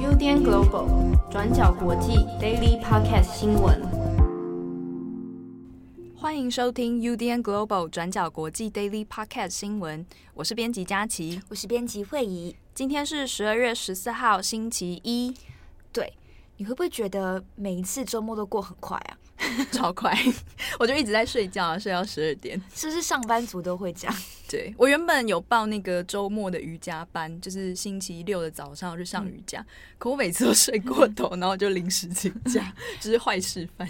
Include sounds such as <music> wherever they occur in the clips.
UDN Global 转角国际 Daily Podcast 新闻，欢迎收听 UDN Global 转角国际 Daily Podcast 新闻。我是编辑佳琪，我是编辑慧仪。今天是十二月十四号，星期一。对，你会不会觉得每一次周末都过很快啊？<laughs> 超快，<laughs> 我就一直在睡觉啊，睡到十二点。<laughs> 是不是上班族都会这样？对，我原本有报那个周末的瑜伽班，就是星期六的早上去上瑜伽，嗯、可我每次都睡过头，然后就临时请假，就是坏示范。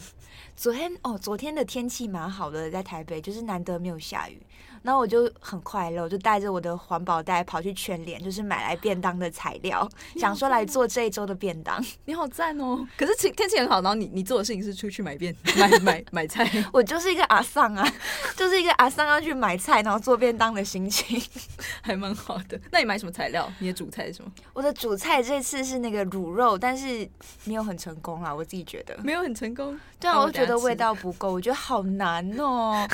昨天哦，昨天的天气蛮好的，在台北就是难得没有下雨。然后我就很快乐，我就带着我的环保袋跑去全联，就是买来便当的材料，<laughs> 想说来做这一周的便当。<laughs> 你好赞哦！<laughs> 可是天天气很好，然后你你做的事情是出去买便买买买菜。我就是一个阿桑啊，就是一个阿桑要去买菜，然后做便当的心情，还蛮好的。那你买什么材料？你的主菜是什么？我的主菜这次是那个卤肉，但是没有很成功啊，我自己觉得没有很成功。对啊，我觉得味道不够，我觉得好难哦。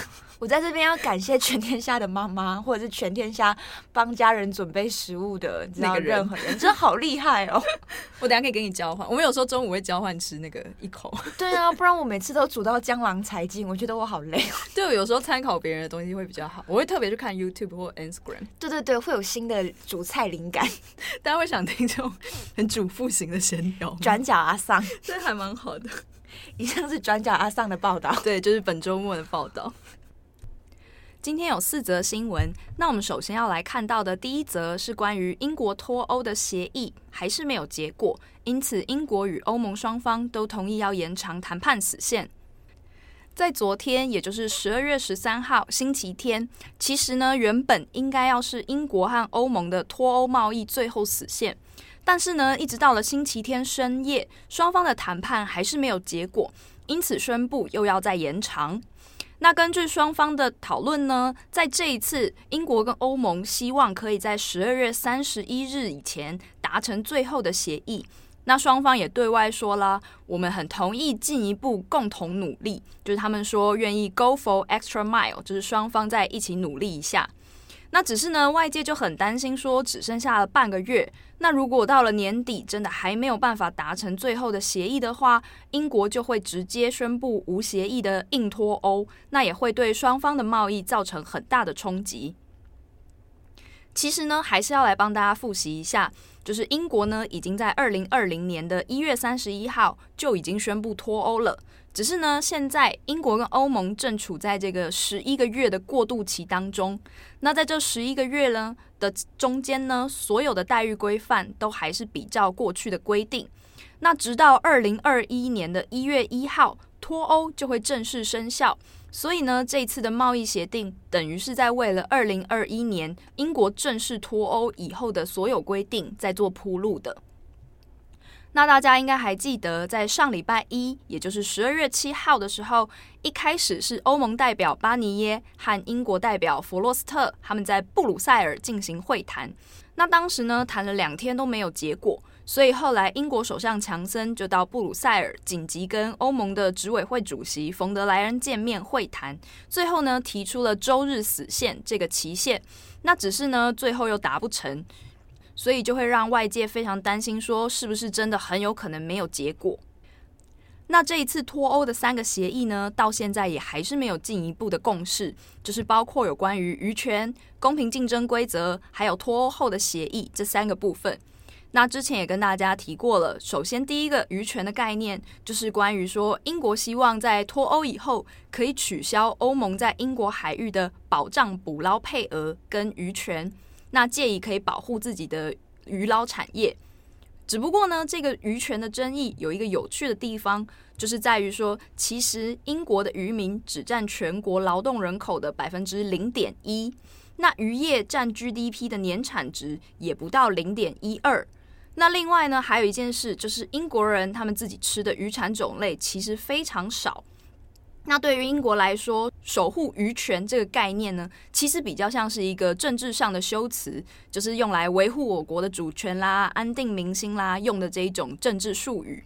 我在这边要感谢全天下的妈妈，或者是全天下帮家人准备食物的，你知道任何人，真的好厉害哦！<laughs> 我等下可以给你交换，我们有时候中午会交换吃那个一口。对啊，不然我每次都煮到江郎才尽，我觉得我好累。对，我有时候参考别人的东西会比较好，我会特别去看 YouTube 或 Instagram。对对对，会有新的煮菜灵感。<laughs> 大家会想听这种很主妇型的闲聊。<laughs> 转角阿桑，这还蛮好的。以上是转角阿桑的报道，对，就是本周末的报道。今天有四则新闻，那我们首先要来看到的第一则是关于英国脱欧的协议还是没有结果，因此英国与欧盟双方都同意要延长谈判死线。在昨天，也就是十二月十三号星期天，其实呢原本应该要是英国和欧盟的脱欧贸易最后死线，但是呢一直到了星期天深夜，双方的谈判还是没有结果，因此宣布又要再延长。那根据双方的讨论呢，在这一次，英国跟欧盟希望可以在十二月三十一日以前达成最后的协议。那双方也对外说了，我们很同意进一步共同努力，就是他们说愿意 go for extra mile，就是双方在一起努力一下。那只是呢，外界就很担心，说只剩下了半个月。那如果到了年底，真的还没有办法达成最后的协议的话，英国就会直接宣布无协议的硬脱欧，那也会对双方的贸易造成很大的冲击。其实呢，还是要来帮大家复习一下，就是英国呢已经在二零二零年的一月三十一号就已经宣布脱欧了。只是呢，现在英国跟欧盟正处在这个十一个月的过渡期当中。那在这十一个月呢的中间呢，所有的待遇规范都还是比照过去的规定。那直到二零二一年的一月一号，脱欧就会正式生效。所以呢，这次的贸易协定等于是在为了二零二一年英国正式脱欧以后的所有规定在做铺路的。那大家应该还记得，在上礼拜一，也就是十二月七号的时候，一开始是欧盟代表巴尼耶和英国代表弗洛斯特他们在布鲁塞尔进行会谈。那当时呢，谈了两天都没有结果，所以后来英国首相强森就到布鲁塞尔紧急跟欧盟的执委会主席冯德莱恩见面会谈，最后呢提出了周日死线这个期限。那只是呢，最后又达不成。所以就会让外界非常担心，说是不是真的很有可能没有结果？那这一次脱欧的三个协议呢，到现在也还是没有进一步的共识，就是包括有关于渔权、公平竞争规则，还有脱欧后的协议这三个部分。那之前也跟大家提过了，首先第一个渔权的概念，就是关于说英国希望在脱欧以后可以取消欧盟在英国海域的保障捕捞配额跟渔权。那借以可以保护自己的渔捞产业，只不过呢，这个渔权的争议有一个有趣的地方，就是在于说，其实英国的渔民只占全国劳动人口的百分之零点一，那渔业占 GDP 的年产值也不到零点一二。那另外呢，还有一件事，就是英国人他们自己吃的渔产种类其实非常少。那对于英国来说，守护渔权这个概念呢，其实比较像是一个政治上的修辞，就是用来维护我国的主权啦、安定民心啦用的这一种政治术语。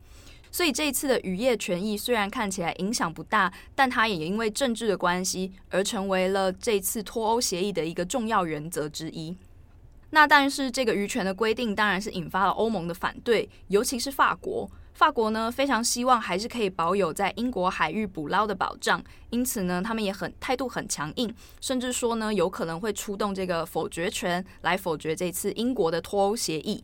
所以这一次的渔业权益虽然看起来影响不大，但它也因为政治的关系而成为了这次脱欧协议的一个重要原则之一。那但是这个渔权的规定当然是引发了欧盟的反对，尤其是法国。法国呢非常希望还是可以保有在英国海域捕捞的保障，因此呢他们也很态度很强硬，甚至说呢有可能会出动这个否决权来否决这次英国的脱欧协议。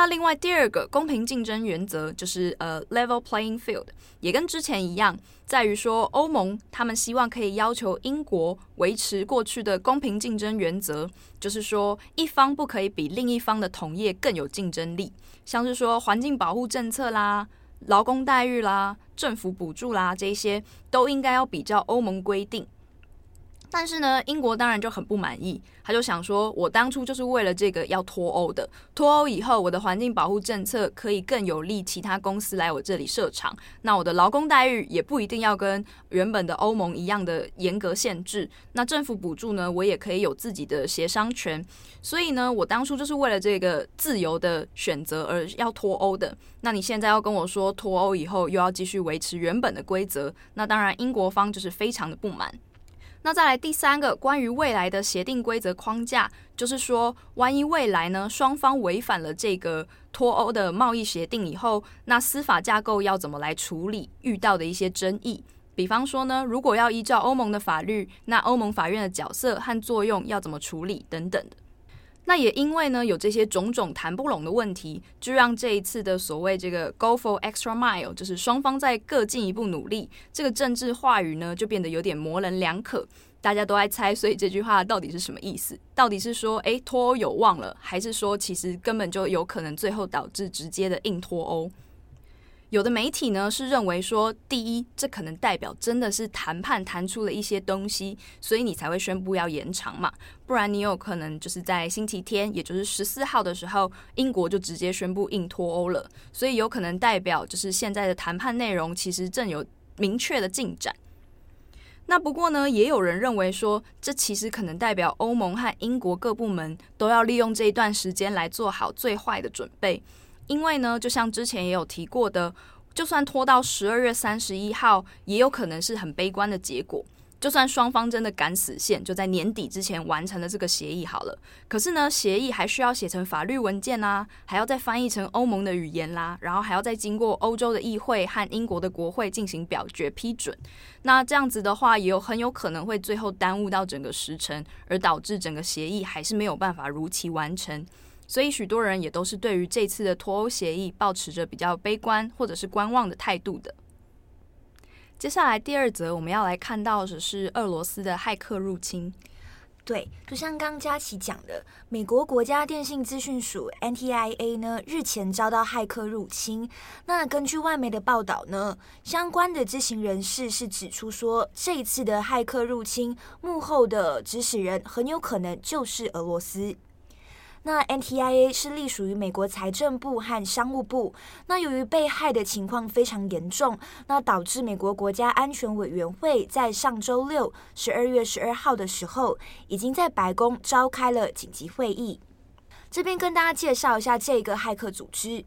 那另外第二个公平竞争原则就是呃 level playing field，也跟之前一样，在于说欧盟他们希望可以要求英国维持过去的公平竞争原则，就是说一方不可以比另一方的同业更有竞争力，像是说环境保护政策啦、劳工待遇啦、政府补助啦这些都应该要比较欧盟规定。但是呢，英国当然就很不满意，他就想说，我当初就是为了这个要脱欧的，脱欧以后，我的环境保护政策可以更有利其他公司来我这里设厂，那我的劳工待遇也不一定要跟原本的欧盟一样的严格限制，那政府补助呢，我也可以有自己的协商权，所以呢，我当初就是为了这个自由的选择而要脱欧的，那你现在要跟我说脱欧以后又要继续维持原本的规则，那当然英国方就是非常的不满。那再来第三个关于未来的协定规则框架，就是说，万一未来呢双方违反了这个脱欧的贸易协定以后，那司法架构要怎么来处理遇到的一些争议？比方说呢，如果要依照欧盟的法律，那欧盟法院的角色和作用要怎么处理等等的。那也因为呢有这些种种谈不拢的问题，就让这一次的所谓这个 “go for extra mile”，就是双方在各进一步努力，这个政治话语呢就变得有点模棱两可，大家都在猜，所以这句话到底是什么意思？到底是说诶脱欧有望了，还是说其实根本就有可能最后导致直接的硬脱欧？有的媒体呢是认为说，第一，这可能代表真的是谈判谈出了一些东西，所以你才会宣布要延长嘛，不然你有可能就是在星期天，也就是十四号的时候，英国就直接宣布硬脱欧了，所以有可能代表就是现在的谈判内容其实正有明确的进展。那不过呢，也有人认为说，这其实可能代表欧盟和英国各部门都要利用这一段时间来做好最坏的准备。因为呢，就像之前也有提过的，就算拖到十二月三十一号，也有可能是很悲观的结果。就算双方真的赶死线，就在年底之前完成了这个协议好了。可是呢，协议还需要写成法律文件啊，还要再翻译成欧盟的语言啦，然后还要再经过欧洲的议会和英国的国会进行表决批准。那这样子的话，也有很有可能会最后耽误到整个时程，而导致整个协议还是没有办法如期完成。所以许多人也都是对于这次的脱欧协议抱持着比较悲观或者是观望的态度的。接下来第二则我们要来看到的是俄罗斯的骇客入侵。对，就像刚佳琪讲的，美国国家电信资讯署 NTIA 呢日前遭到骇客入侵。那根据外媒的报道呢，相关的知情人士是指出说，这一次的骇客入侵幕后的指使人很有可能就是俄罗斯。那 NTIA 是隶属于美国财政部和商务部。那由于被害的情况非常严重，那导致美国国家安全委员会在上周六十二月十二号的时候，已经在白宫召开了紧急会议。这边跟大家介绍一下这个骇客组织。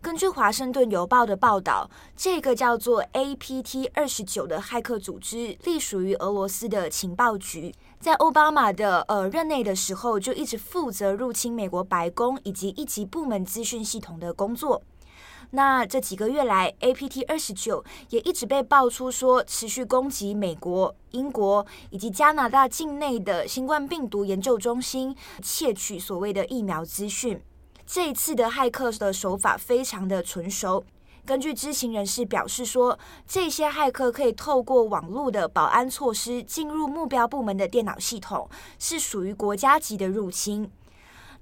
根据《华盛顿邮报》的报道，这个叫做 APT 二十九的骇客组织隶属于俄罗斯的情报局。在奥巴马的呃任内的时候，就一直负责入侵美国白宫以及一级部门资讯系统的工作。那这几个月来，APT 二十九也一直被爆出说持续攻击美国、英国以及加拿大境内的新冠病毒研究中心，窃取所谓的疫苗资讯。这一次的骇客的手法非常的纯熟。根据知情人士表示说，这些骇客可以透过网络的保安措施进入目标部门的电脑系统，是属于国家级的入侵。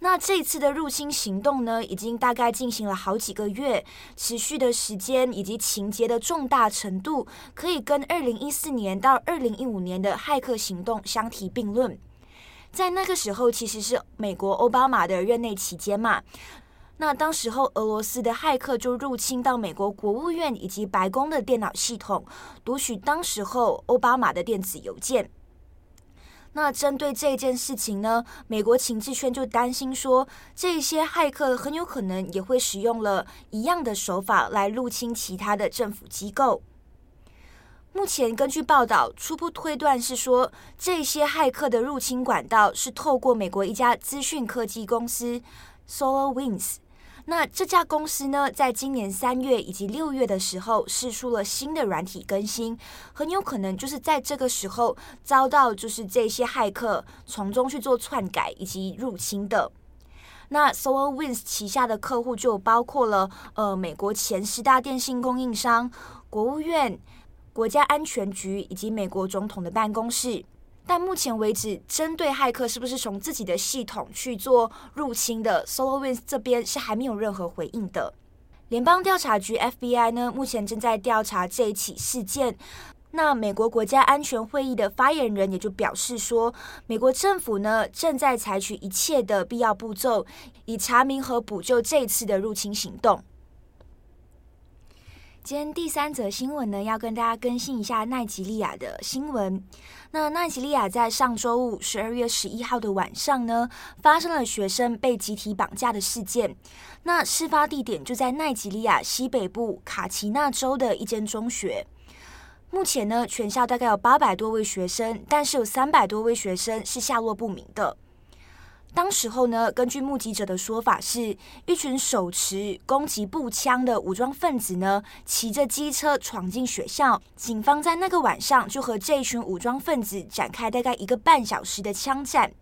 那这次的入侵行动呢，已经大概进行了好几个月，持续的时间以及情节的重大程度，可以跟二零一四年到二零一五年的骇客行动相提并论。在那个时候，其实是美国奥巴马的任内期间嘛。那当时候，俄罗斯的骇客就入侵到美国国务院以及白宫的电脑系统，读取当时候奥巴马的电子邮件。那针对这件事情呢，美国情治圈就担心说，这些骇客很有可能也会使用了一样的手法来入侵其他的政府机构。目前根据报道，初步推断是说，这些骇客的入侵管道是透过美国一家资讯科技公司 SolarWinds。那这家公司呢，在今年三月以及六月的时候，试出了新的软体更新，很有可能就是在这个时候遭到就是这些骇客从中去做篡改以及入侵的。那 SolarWinds 旗下的客户就包括了呃美国前十大电信供应商、国务院、国家安全局以及美国总统的办公室。但目前为止，针对骇客是不是从自己的系统去做入侵的，SolarWinds 这边是还没有任何回应的。联邦调查局 FBI 呢，目前正在调查这一起事件。那美国国家安全会议的发言人也就表示说，美国政府呢正在采取一切的必要步骤，以查明和补救这次的入侵行动。今天第三则新闻呢，要跟大家更新一下奈及利亚的新闻。那奈及利亚在上周五十二月十一号的晚上呢，发生了学生被集体绑架的事件。那事发地点就在奈及利亚西北部卡奇纳州的一间中学。目前呢，全校大概有八百多位学生，但是有三百多位学生是下落不明的。当时候呢，根据目击者的说法是，一群手持攻击步枪的武装分子呢，骑着机车闯进学校。警方在那个晚上就和这一群武装分子展开大概一个半小时的枪战。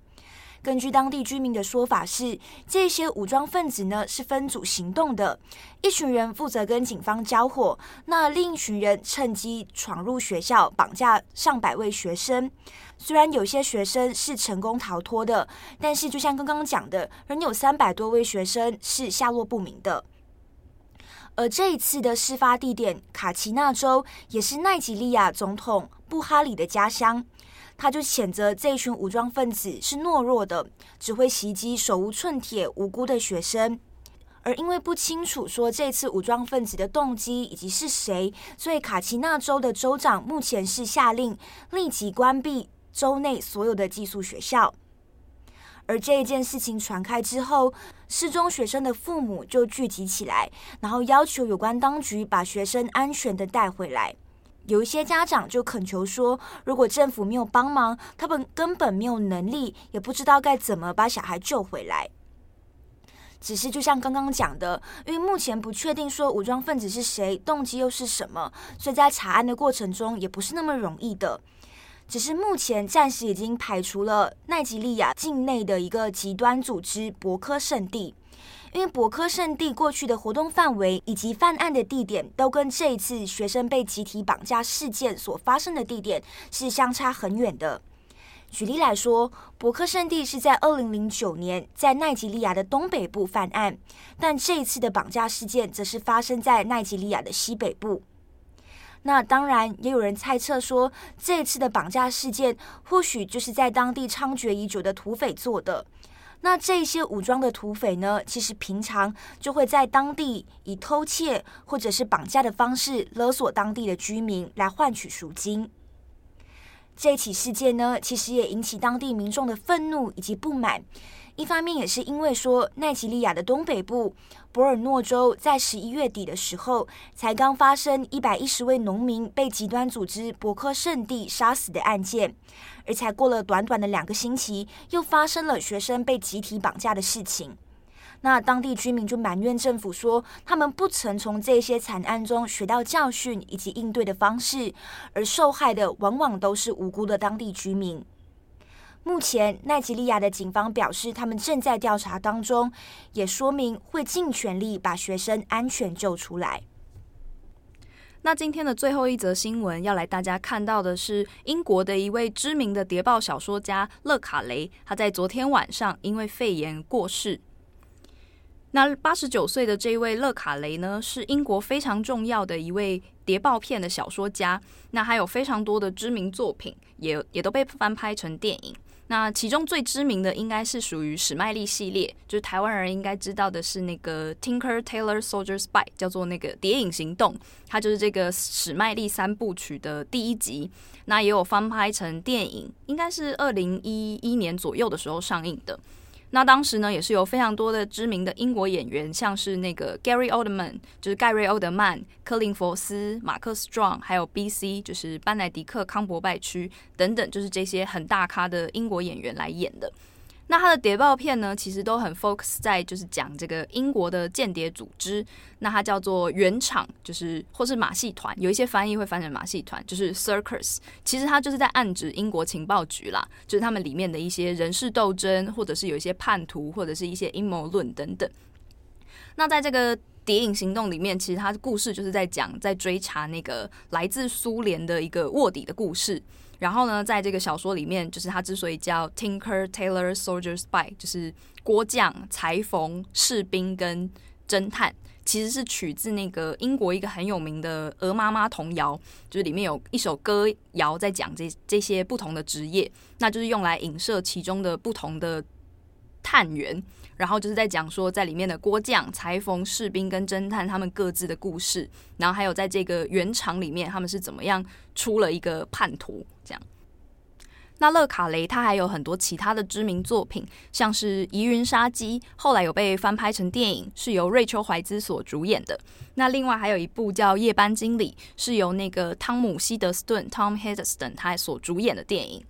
根据当地居民的说法是，这些武装分子呢是分组行动的，一群人负责跟警方交火，那另一群人趁机闯入学校，绑架上百位学生。虽然有些学生是成功逃脱的，但是就像刚刚讲的，仍有三百多位学生是下落不明的。而这一次的事发地点卡奇纳州，也是奈及利亚总统布哈里的家乡。他就谴责这一群武装分子是懦弱的，只会袭击手无寸铁、无辜的学生。而因为不清楚说这次武装分子的动机以及是谁，所以卡奇纳州的州长目前是下令立即关闭州内所有的寄宿学校。而这一件事情传开之后，失踪学生的父母就聚集起来，然后要求有关当局把学生安全的带回来。有一些家长就恳求说，如果政府没有帮忙，他们根本没有能力，也不知道该怎么把小孩救回来。只是就像刚刚讲的，因为目前不确定说武装分子是谁，动机又是什么，所以在查案的过程中也不是那么容易的。只是目前暂时已经排除了奈及利亚境内的一个极端组织博科圣地。因为博科圣地过去的活动范围以及犯案的地点，都跟这一次学生被集体绑架事件所发生的地点是相差很远的。举例来说，博科圣地是在二零零九年在奈及利亚的东北部犯案，但这一次的绑架事件则是发生在奈及利亚的西北部。那当然，也有人猜测说，这一次的绑架事件或许就是在当地猖獗已久的土匪做的。那这些武装的土匪呢，其实平常就会在当地以偷窃或者是绑架的方式勒索当地的居民，来换取赎金。这起事件呢，其实也引起当地民众的愤怒以及不满。一方面也是因为说，奈及利亚的东北部博尔诺州在十一月底的时候，才刚发生一百一十位农民被极端组织博科圣地杀死的案件，而才过了短短的两个星期，又发生了学生被集体绑架的事情。那当地居民就埋怨政府说，他们不曾从这些惨案中学到教训以及应对的方式，而受害的往往都是无辜的当地居民。目前，奈及利亚的警方表示，他们正在调查当中，也说明会尽全力把学生安全救出来。那今天的最后一则新闻要来大家看到的是，英国的一位知名的谍报小说家勒卡雷，他在昨天晚上因为肺炎过世。那八十九岁的这位勒卡雷呢，是英国非常重要的一位谍报片的小说家，那还有非常多的知名作品，也也都被翻拍成电影。那其中最知名的应该是属于史麦利系列，就是台湾人应该知道的是那个 Tinker Tailor Soldier Spy，叫做那个《谍影行动》，它就是这个史麦利三部曲的第一集。那也有翻拍成电影，应该是二零一一年左右的时候上映的。那当时呢，也是有非常多的知名的英国演员，像是那个 Gary Oldman，就是盖瑞·欧德曼、柯林·佛斯、马克·斯壮，还有 B.C，就是班奈迪克·康伯拜区等等，就是这些很大咖的英国演员来演的。那他的谍报片呢，其实都很 focus 在就是讲这个英国的间谍组织，那它叫做原厂，就是或是马戏团，有一些翻译会翻成马戏团，就是 circus。其实它就是在暗指英国情报局啦，就是他们里面的一些人事斗争，或者是有一些叛徒，或者是一些阴谋论等等。那在这个谍影行动里面，其实它的故事就是在讲在追查那个来自苏联的一个卧底的故事。然后呢，在这个小说里面，就是他之所以叫 Tinker Tailor Soldier Spy，就是锅匠、裁缝、士兵跟侦探，其实是取自那个英国一个很有名的《鹅妈妈》童谣，就是里面有一首歌谣在讲这这些不同的职业，那就是用来影射其中的不同的探员。然后就是在讲说，在里面的郭匠、裁缝、士兵跟侦探他们各自的故事，然后还有在这个原厂里面他们是怎么样出了一个叛徒这样。那勒卡雷他还有很多其他的知名作品，像是《疑云杀机》，后来有被翻拍成电影，是由瑞秋怀兹所主演的。那另外还有一部叫《夜班经理》，是由那个汤姆希德斯顿 （Tom Hiddleston） 他所主演的电影。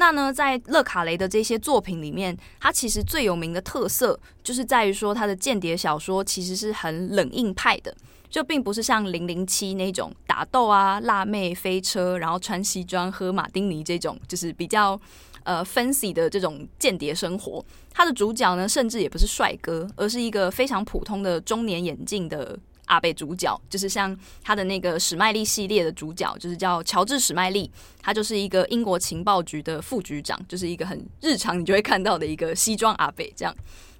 那呢，在勒卡雷的这些作品里面，他其实最有名的特色就是在于说，他的间谍小说其实是很冷硬派的，就并不是像《零零七》那种打斗啊、辣妹飞车，然后穿西装喝马丁尼这种，就是比较呃 fancy 的这种间谍生活。他的主角呢，甚至也不是帅哥，而是一个非常普通的中年眼镜的。阿贝主角就是像他的那个史麦利系列的主角，就是叫乔治史麦利，他就是一个英国情报局的副局长，就是一个很日常你就会看到的一个西装阿贝这样。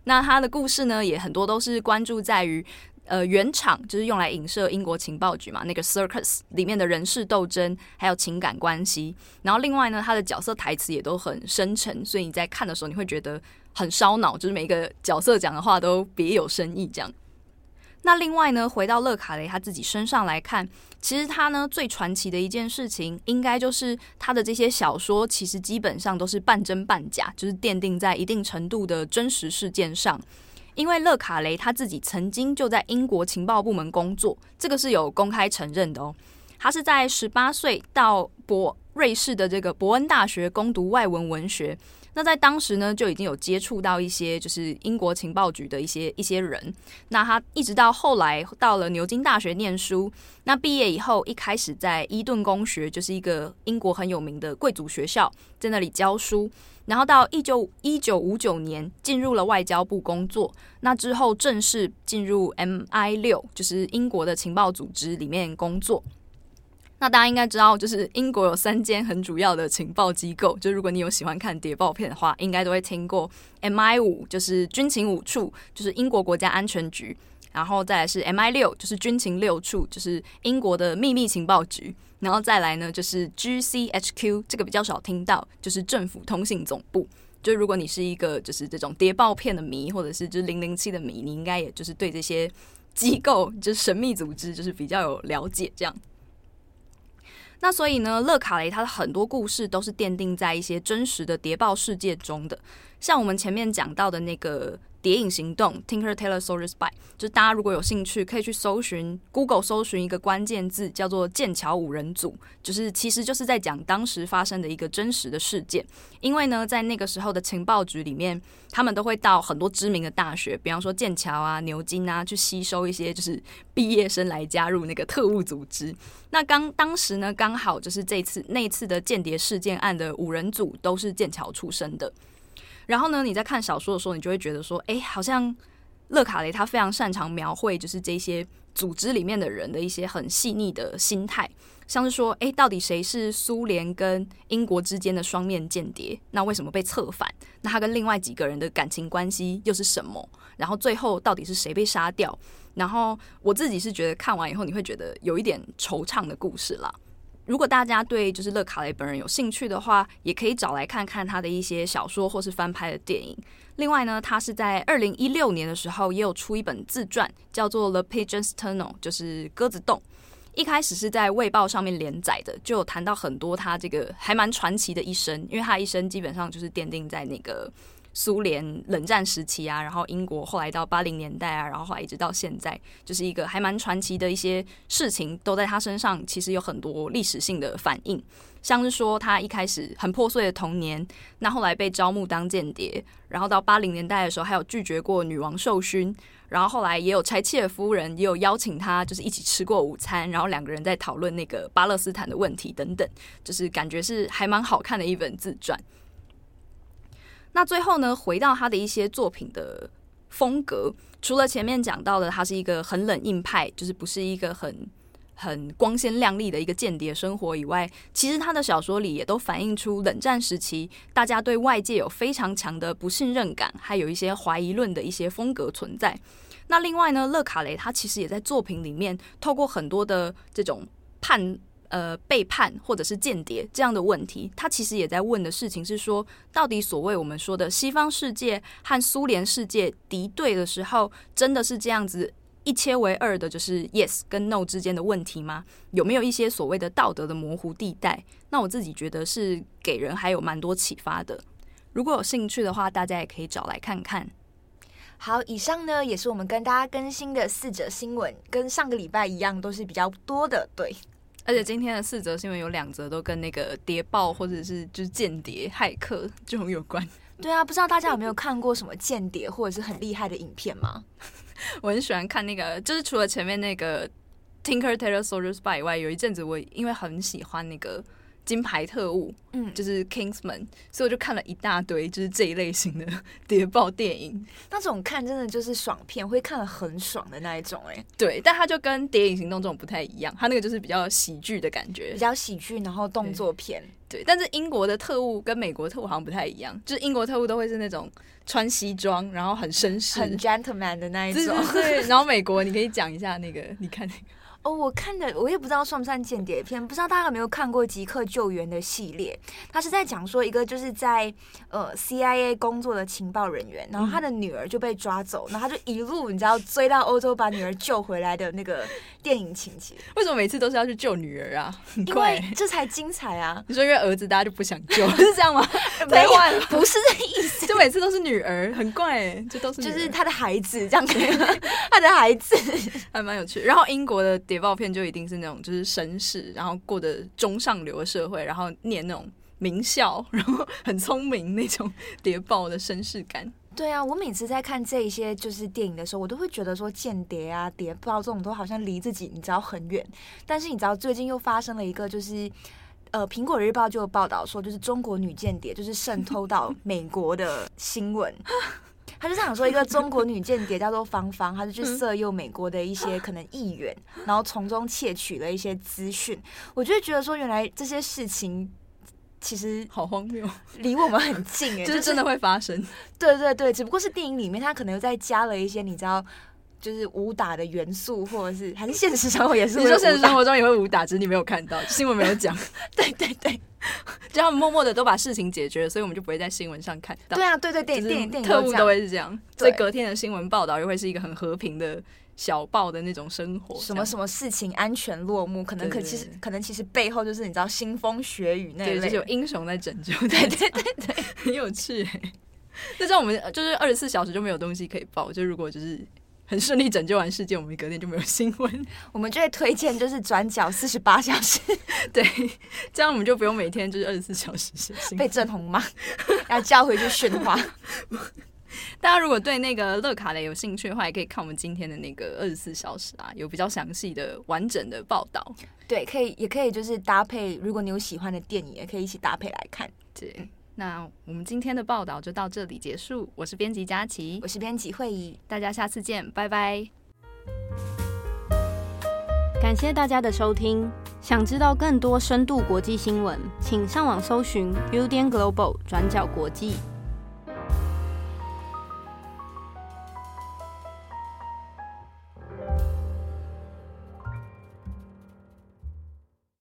那他的故事呢，也很多都是关注在于呃原厂，就是用来影射英国情报局嘛，那个 circus 里面的人事斗争还有情感关系。然后另外呢，他的角色台词也都很深沉，所以你在看的时候你会觉得很烧脑，就是每个角色讲的话都别有深意这样。那另外呢，回到勒卡雷他自己身上来看，其实他呢最传奇的一件事情，应该就是他的这些小说，其实基本上都是半真半假，就是奠定在一定程度的真实事件上。因为勒卡雷他自己曾经就在英国情报部门工作，这个是有公开承认的哦。他是在十八岁到博瑞士的这个伯恩大学攻读外文文学。那在当时呢，就已经有接触到一些就是英国情报局的一些一些人。那他一直到后来到了牛津大学念书，那毕业以后一开始在伊顿公学，就是一个英国很有名的贵族学校，在那里教书。然后到一九一九五九年进入了外交部工作。那之后正式进入 MI 六，就是英国的情报组织里面工作。那大家应该知道，就是英国有三间很主要的情报机构。就如果你有喜欢看谍报片的话，应该都会听过 MI 五，就是军情五处，就是英国国家安全局。然后再来是 MI 六，就是军情六处，就是英国的秘密情报局。然后再来呢，就是 GCHQ，这个比较少听到，就是政府通信总部。就如果你是一个就是这种谍报片的迷，或者是就是零零七的迷，你应该也就是对这些机构，就是神秘组织，就是比较有了解这样。那所以呢，勒卡雷他的很多故事都是奠定在一些真实的谍报世界中的，像我们前面讲到的那个。谍影行动，Tinker Tailor Soldier Spy，就大家如果有兴趣，可以去搜寻 Google 搜寻一个关键字，叫做“剑桥五人组”，就是其实就是在讲当时发生的一个真实的事件。因为呢，在那个时候的情报局里面，他们都会到很多知名的大学，比方说剑桥啊、牛津啊，去吸收一些就是毕业生来加入那个特务组织。那刚当时呢，刚好就是这次那次的间谍事件案的五人组都是剑桥出身的。然后呢，你在看小说的时候，你就会觉得说，哎，好像勒卡雷他非常擅长描绘，就是这些组织里面的人的一些很细腻的心态，像是说，哎，到底谁是苏联跟英国之间的双面间谍？那为什么被策反？那他跟另外几个人的感情关系又是什么？然后最后到底是谁被杀掉？然后我自己是觉得看完以后，你会觉得有一点惆怅的故事啦。如果大家对就是勒卡雷本人有兴趣的话，也可以找来看看他的一些小说或是翻拍的电影。另外呢，他是在二零一六年的时候也有出一本自传，叫做《The Pigeon's Tunnel》，就是鸽子洞。一开始是在《卫报》上面连载的，就有谈到很多他这个还蛮传奇的一生，因为他一生基本上就是奠定在那个苏联冷战时期啊，然后英国后来到八零年代啊，然后后来一直到现在，就是一个还蛮传奇的一些事情，都在他身上其实有很多历史性的反应。像是说他一开始很破碎的童年，那后来被招募当间谍，然后到八零年代的时候还有拒绝过女王授勋，然后后来也有柴契尔夫人也有邀请他，就是一起吃过午餐，然后两个人在讨论那个巴勒斯坦的问题等等，就是感觉是还蛮好看的一本自传。那最后呢，回到他的一些作品的风格，除了前面讲到的，他是一个很冷硬派，就是不是一个很很光鲜亮丽的一个间谍生活以外，其实他的小说里也都反映出冷战时期大家对外界有非常强的不信任感，还有一些怀疑论的一些风格存在。那另外呢，勒卡雷他其实也在作品里面透过很多的这种判。呃，背叛或者是间谍这样的问题，他其实也在问的事情是说，到底所谓我们说的西方世界和苏联世界敌对的时候，真的是这样子一切为二的，就是 yes 跟 no 之间的问题吗？有没有一些所谓的道德的模糊地带？那我自己觉得是给人还有蛮多启发的。如果有兴趣的话，大家也可以找来看看。好，以上呢也是我们跟大家更新的四则新闻，跟上个礼拜一样，都是比较多的，对。而且今天的四则新闻有两则都跟那个谍报或者是就是间谍骇客这种有关。对啊，不知道大家有没有看过什么间谍或者是很厉害的影片吗？<laughs> 我很喜欢看那个，就是除了前面那个 Tinker Tailor Soldier Spy 以外，有一阵子我因为很喜欢那个。金牌特务，嗯，就是 Kingsman，所以我就看了一大堆，就是这一类型的 <laughs> 谍报电影。那种看真的就是爽片，会看了很爽的那一种，哎，对。但它就跟《谍影行动》这种不太一样，它那个就是比较喜剧的感觉，比较喜剧，然后动作片。对，但是英国的特务跟美国特务好像不太一样，就是英国特务都会是那种穿西装，然后很绅士、很 gentleman 的那一种。对，对，然后美国，你可以讲一下那个，你看那个。哦，我看的我也不知道算不算间谍片，不知道大家有没有看过《即刻救援》的系列？他是在讲说一个就是在呃 CIA 工作的情报人员，然后他的女儿就被抓走，然后他就一路你知道追到欧洲把女儿救回来的那个电影情节。为什么每次都是要去救女儿啊？因为这才精彩啊！你说因为儿子大家就不想救，<laughs> 是这样吗？<laughs> 没有，不是这意思，就每次都是女儿，很怪哎，这都是就是他的孩子这样子，<laughs> 他的孩子还蛮有趣。然后英国的。谍报片就一定是那种就是绅士，然后过的中上流的社会，然后念那种名校，然后很聪明那种谍报的绅士感。对啊，我每次在看这一些就是电影的时候，我都会觉得说间谍啊、谍报这种都好像离自己你知道很远。但是你知道最近又发生了一个，就是呃，《苹果日报》就有报道说，就是中国女间谍就是渗透到美国的新闻。<laughs> 他就想说，一个中国女间谍叫做芳芳，她就去色诱美国的一些可能议员，然后从中窃取了一些资讯。我就觉得说，原来这些事情其实好荒谬，<laughs> 离我们很近哎，<laughs> 就是真的会发生。对对对，只不过是电影里面他可能又再加了一些你知道，就是武打的元素，或者是还是现实生活也是。<laughs> 你说现实生活中也会武打，只是你没有看到，<laughs> 新闻没有讲。对对对。就他们默默的都把事情解决了，所以我们就不会在新闻上看到。对啊，对对对，电影电影特务都会是这样，所以隔天的新闻报道又会是一个很和平的小报的那种生活。什么什么事情安全落幕，可能可其实可能其实背后就是你知道腥风血雨那类，就是有英雄在拯救。对对对对，<laughs> 很有趣。那这样我们就是二十四小时就没有东西可以报，就如果就是。很顺利拯救完世界，我们隔天就没有新闻。<laughs> 我们就会推荐就是转角四十八小时，<laughs> 对，这样我们就不用每天就是二十四小时写信。被郑红骂，<laughs> 要叫回去训话。大家如果对那个乐卡雷有兴趣的话，也可以看我们今天的那个二十四小时啊，有比较详细的完整的报道。对，可以也可以就是搭配，如果你有喜欢的电影，也可以一起搭配来看。对。那我们今天的报道就到这里结束。我是编辑佳琪，我是编辑会议，大家下次见，拜拜。感谢大家的收听。想知道更多深度国际新闻，请上网搜寻 Udan Global 转角国际。